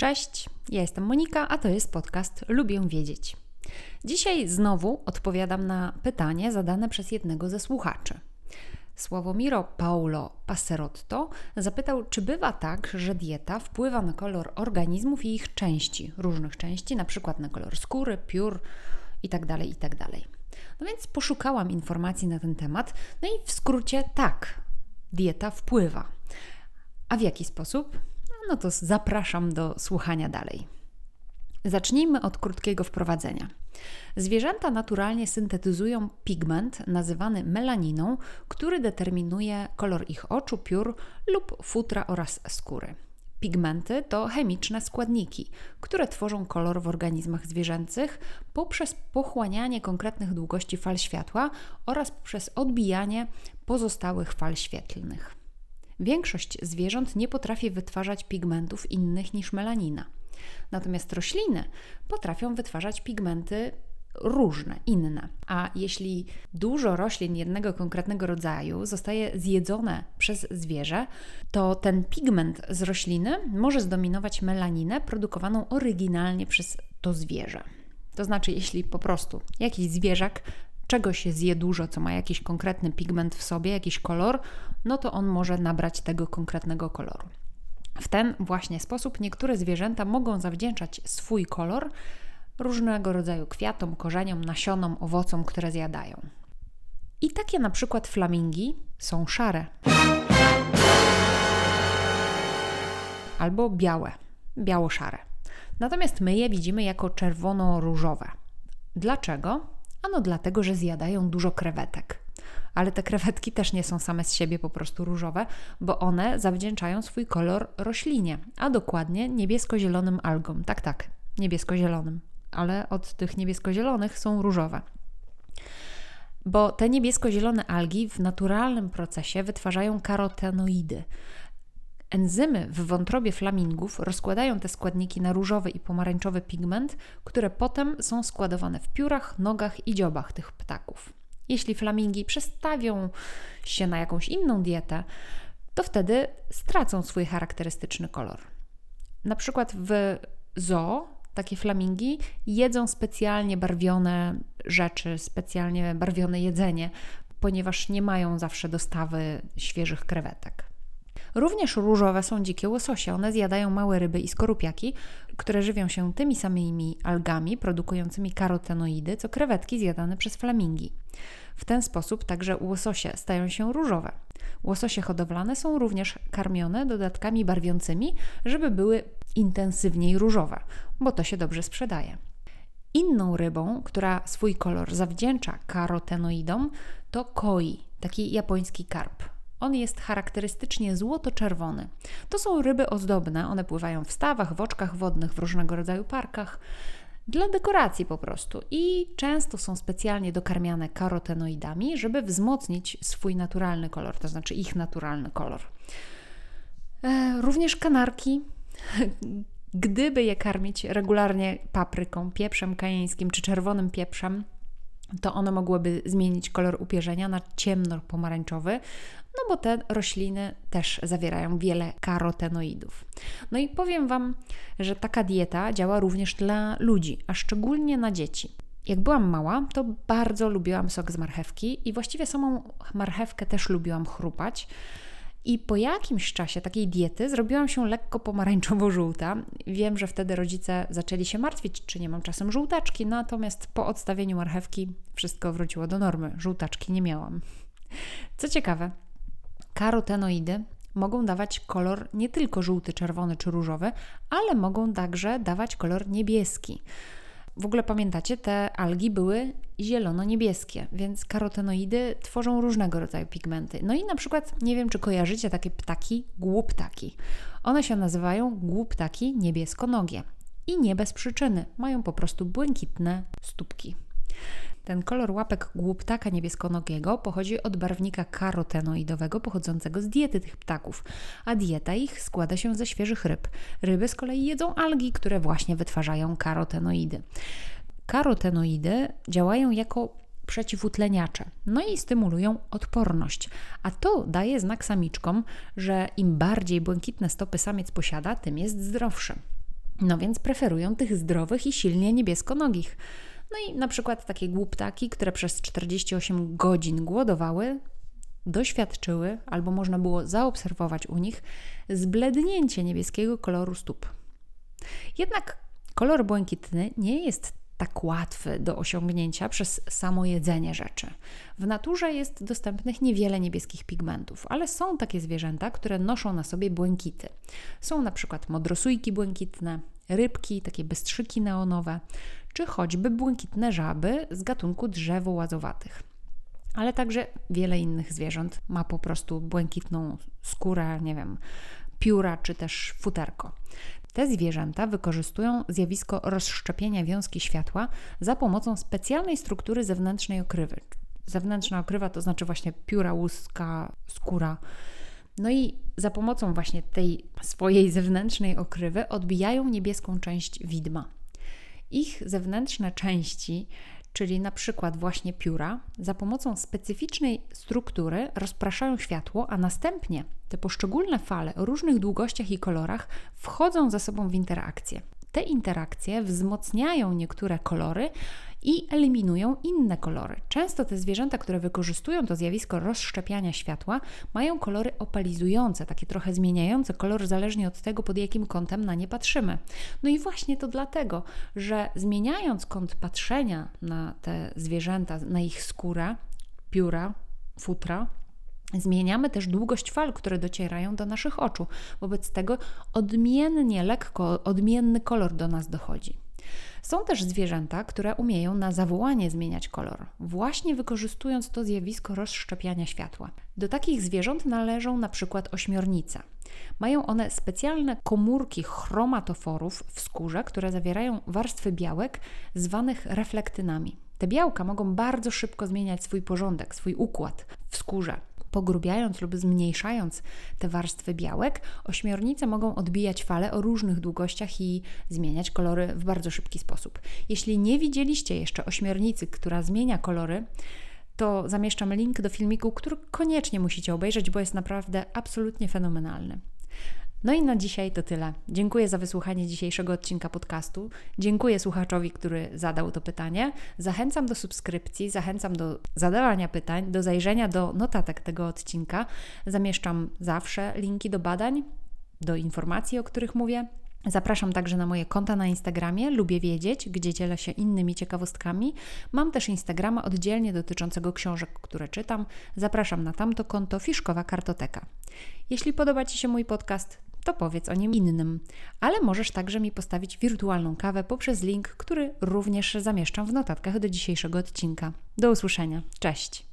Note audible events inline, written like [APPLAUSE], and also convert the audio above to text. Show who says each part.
Speaker 1: Cześć, ja jestem Monika, a to jest podcast Lubię Wiedzieć. Dzisiaj znowu odpowiadam na pytanie zadane przez jednego ze słuchaczy. Sławomiro Paulo Passerotto zapytał, czy bywa tak, że dieta wpływa na kolor organizmów i ich części, różnych części, na przykład na kolor skóry, piór itd., tak itd. Tak no więc poszukałam informacji na ten temat, no i w skrócie tak, dieta wpływa. A w jaki sposób? No to zapraszam do słuchania dalej. Zacznijmy od krótkiego wprowadzenia. Zwierzęta naturalnie syntetyzują pigment nazywany melaniną, który determinuje kolor ich oczu, piór lub futra oraz skóry. Pigmenty to chemiczne składniki, które tworzą kolor w organizmach zwierzęcych poprzez pochłanianie konkretnych długości fal światła oraz poprzez odbijanie pozostałych fal świetlnych. Większość zwierząt nie potrafi wytwarzać pigmentów innych niż melanina. Natomiast rośliny potrafią wytwarzać pigmenty różne, inne. A jeśli dużo roślin jednego konkretnego rodzaju zostaje zjedzone przez zwierzę, to ten pigment z rośliny może zdominować melaninę produkowaną oryginalnie przez to zwierzę. To znaczy, jeśli po prostu jakiś zwierzak czegoś zje dużo, co ma jakiś konkretny pigment w sobie, jakiś kolor, no to on może nabrać tego konkretnego koloru. W ten właśnie sposób niektóre zwierzęta mogą zawdzięczać swój kolor różnego rodzaju kwiatom, korzeniom, nasionom, owocom, które zjadają. I takie na przykład flamingi są szare. Albo białe, biało-szare. Natomiast my je widzimy jako czerwono-różowe. Dlaczego? Ano dlatego, że zjadają dużo krewetek. Ale te krewetki też nie są same z siebie po prostu różowe, bo one zawdzięczają swój kolor roślinie, a dokładnie niebiesko-zielonym algom. Tak, tak, niebiesko-zielonym, ale od tych niebiesko-zielonych są różowe. Bo te niebiesko-zielone algi w naturalnym procesie wytwarzają karotenoidy, Enzymy w wątrobie flamingów rozkładają te składniki na różowy i pomarańczowy pigment, które potem są składowane w piórach, nogach i dziobach tych ptaków. Jeśli flamingi przestawią się na jakąś inną dietę, to wtedy stracą swój charakterystyczny kolor. Na przykład w zoo takie flamingi jedzą specjalnie barwione rzeczy, specjalnie barwione jedzenie, ponieważ nie mają zawsze dostawy świeżych krewetek. Również różowe są dzikie łososie. One zjadają małe ryby i skorupiaki, które żywią się tymi samymi algami produkującymi karotenoidy, co krewetki zjadane przez flamingi. W ten sposób także łososie stają się różowe. Łososie hodowlane są również karmione dodatkami barwiącymi, żeby były intensywniej różowe, bo to się dobrze sprzedaje. Inną rybą, która swój kolor zawdzięcza karotenoidom, to koi, taki japoński karp. On jest charakterystycznie złoto-czerwony. To są ryby ozdobne, one pływają w stawach, w oczkach wodnych, w różnego rodzaju parkach. Dla dekoracji po prostu i często są specjalnie dokarmiane karotenoidami, żeby wzmocnić swój naturalny kolor, to znaczy ich naturalny kolor. E, również kanarki, [LAUGHS] gdyby je karmić regularnie papryką, pieprzem kajeńskim czy czerwonym pieprzem, to one mogłyby zmienić kolor upierzenia na ciemno-pomarańczowy, no bo te rośliny też zawierają wiele karotenoidów. No i powiem Wam, że taka dieta działa również dla ludzi, a szczególnie na dzieci. Jak byłam mała, to bardzo lubiłam sok z marchewki i właściwie samą marchewkę też lubiłam chrupać. I po jakimś czasie takiej diety zrobiłam się lekko pomarańczowo-żółta. Wiem, że wtedy rodzice zaczęli się martwić, czy nie mam czasem żółtaczki, natomiast po odstawieniu marchewki wszystko wróciło do normy. Żółtaczki nie miałam. Co ciekawe, karotenoidy mogą dawać kolor nie tylko żółty, czerwony czy różowy, ale mogą także dawać kolor niebieski. W ogóle pamiętacie, te algi były zielono-niebieskie, więc karotenoidy tworzą różnego rodzaju pigmenty. No i na przykład, nie wiem czy kojarzycie takie ptaki, głuptaki. One się nazywają głuptaki niebiesko-nogie. I nie bez przyczyny, mają po prostu błękitne stópki. Ten kolor łapek głuptaka niebieskonogiego pochodzi od barwnika karotenoidowego pochodzącego z diety tych ptaków, a dieta ich składa się ze świeżych ryb. Ryby z kolei jedzą algi, które właśnie wytwarzają karotenoidy. Karotenoidy działają jako przeciwutleniacze, no i stymulują odporność. A to daje znak samiczkom, że im bardziej błękitne stopy samiec posiada, tym jest zdrowszy. No więc preferują tych zdrowych i silnie niebiesko-nogich. No i na przykład takie głuptaki, które przez 48 godzin głodowały, doświadczyły, albo można było zaobserwować u nich, zblednięcie niebieskiego koloru stóp. Jednak kolor błękitny nie jest tak łatwy do osiągnięcia przez samo jedzenie rzeczy. W naturze jest dostępnych niewiele niebieskich pigmentów, ale są takie zwierzęta, które noszą na sobie błękity. Są na przykład modrosujki błękitne, rybki, takie bystrzyki neonowe, czy choćby błękitne żaby z gatunku drzewo łazowatych. Ale także wiele innych zwierząt ma po prostu błękitną skórę, nie wiem, pióra czy też futerko. Te zwierzęta wykorzystują zjawisko rozszczepienia wiązki światła za pomocą specjalnej struktury zewnętrznej okrywy. Zewnętrzna okrywa to znaczy właśnie pióra, łuska, skóra. No i za pomocą właśnie tej swojej zewnętrznej okrywy odbijają niebieską część widma. Ich zewnętrzne części czyli na przykład właśnie pióra, za pomocą specyficznej struktury rozpraszają światło, a następnie te poszczególne fale o różnych długościach i kolorach wchodzą ze sobą w interakcję. Te interakcje wzmocniają niektóre kolory i eliminują inne kolory. Często te zwierzęta, które wykorzystują to zjawisko rozszczepiania światła, mają kolory opalizujące, takie trochę zmieniające kolor zależnie od tego, pod jakim kątem na nie patrzymy. No i właśnie to dlatego, że zmieniając kąt patrzenia na te zwierzęta, na ich skórę, pióra, futra, Zmieniamy też długość fal, które docierają do naszych oczu. Wobec tego odmiennie, lekko, odmienny kolor do nas dochodzi. Są też zwierzęta, które umieją na zawołanie zmieniać kolor, właśnie wykorzystując to zjawisko rozszczepiania światła. Do takich zwierząt należą na przykład ośmiornice. Mają one specjalne komórki chromatoforów w skórze, które zawierają warstwy białek zwanych reflektynami. Te białka mogą bardzo szybko zmieniać swój porządek, swój układ w skórze. Pogrubiając lub zmniejszając te warstwy białek, ośmiornice mogą odbijać fale o różnych długościach i zmieniać kolory w bardzo szybki sposób. Jeśli nie widzieliście jeszcze ośmiornicy, która zmienia kolory, to zamieszczam link do filmiku, który koniecznie musicie obejrzeć, bo jest naprawdę absolutnie fenomenalny. No i na dzisiaj to tyle. Dziękuję za wysłuchanie dzisiejszego odcinka podcastu. Dziękuję słuchaczowi, który zadał to pytanie. Zachęcam do subskrypcji, zachęcam do zadawania pytań, do zajrzenia do notatek tego odcinka. Zamieszczam zawsze linki do badań, do informacji, o których mówię. Zapraszam także na moje konta na Instagramie, lubię wiedzieć, gdzie dzielę się innymi ciekawostkami. Mam też Instagrama oddzielnie dotyczącego książek, które czytam. Zapraszam na tamto konto Fiszkowa Kartoteka. Jeśli podoba Ci się mój podcast, to powiedz o nim innym. Ale możesz także mi postawić wirtualną kawę poprzez link, który również zamieszczam w notatkach do dzisiejszego odcinka. Do usłyszenia. Cześć!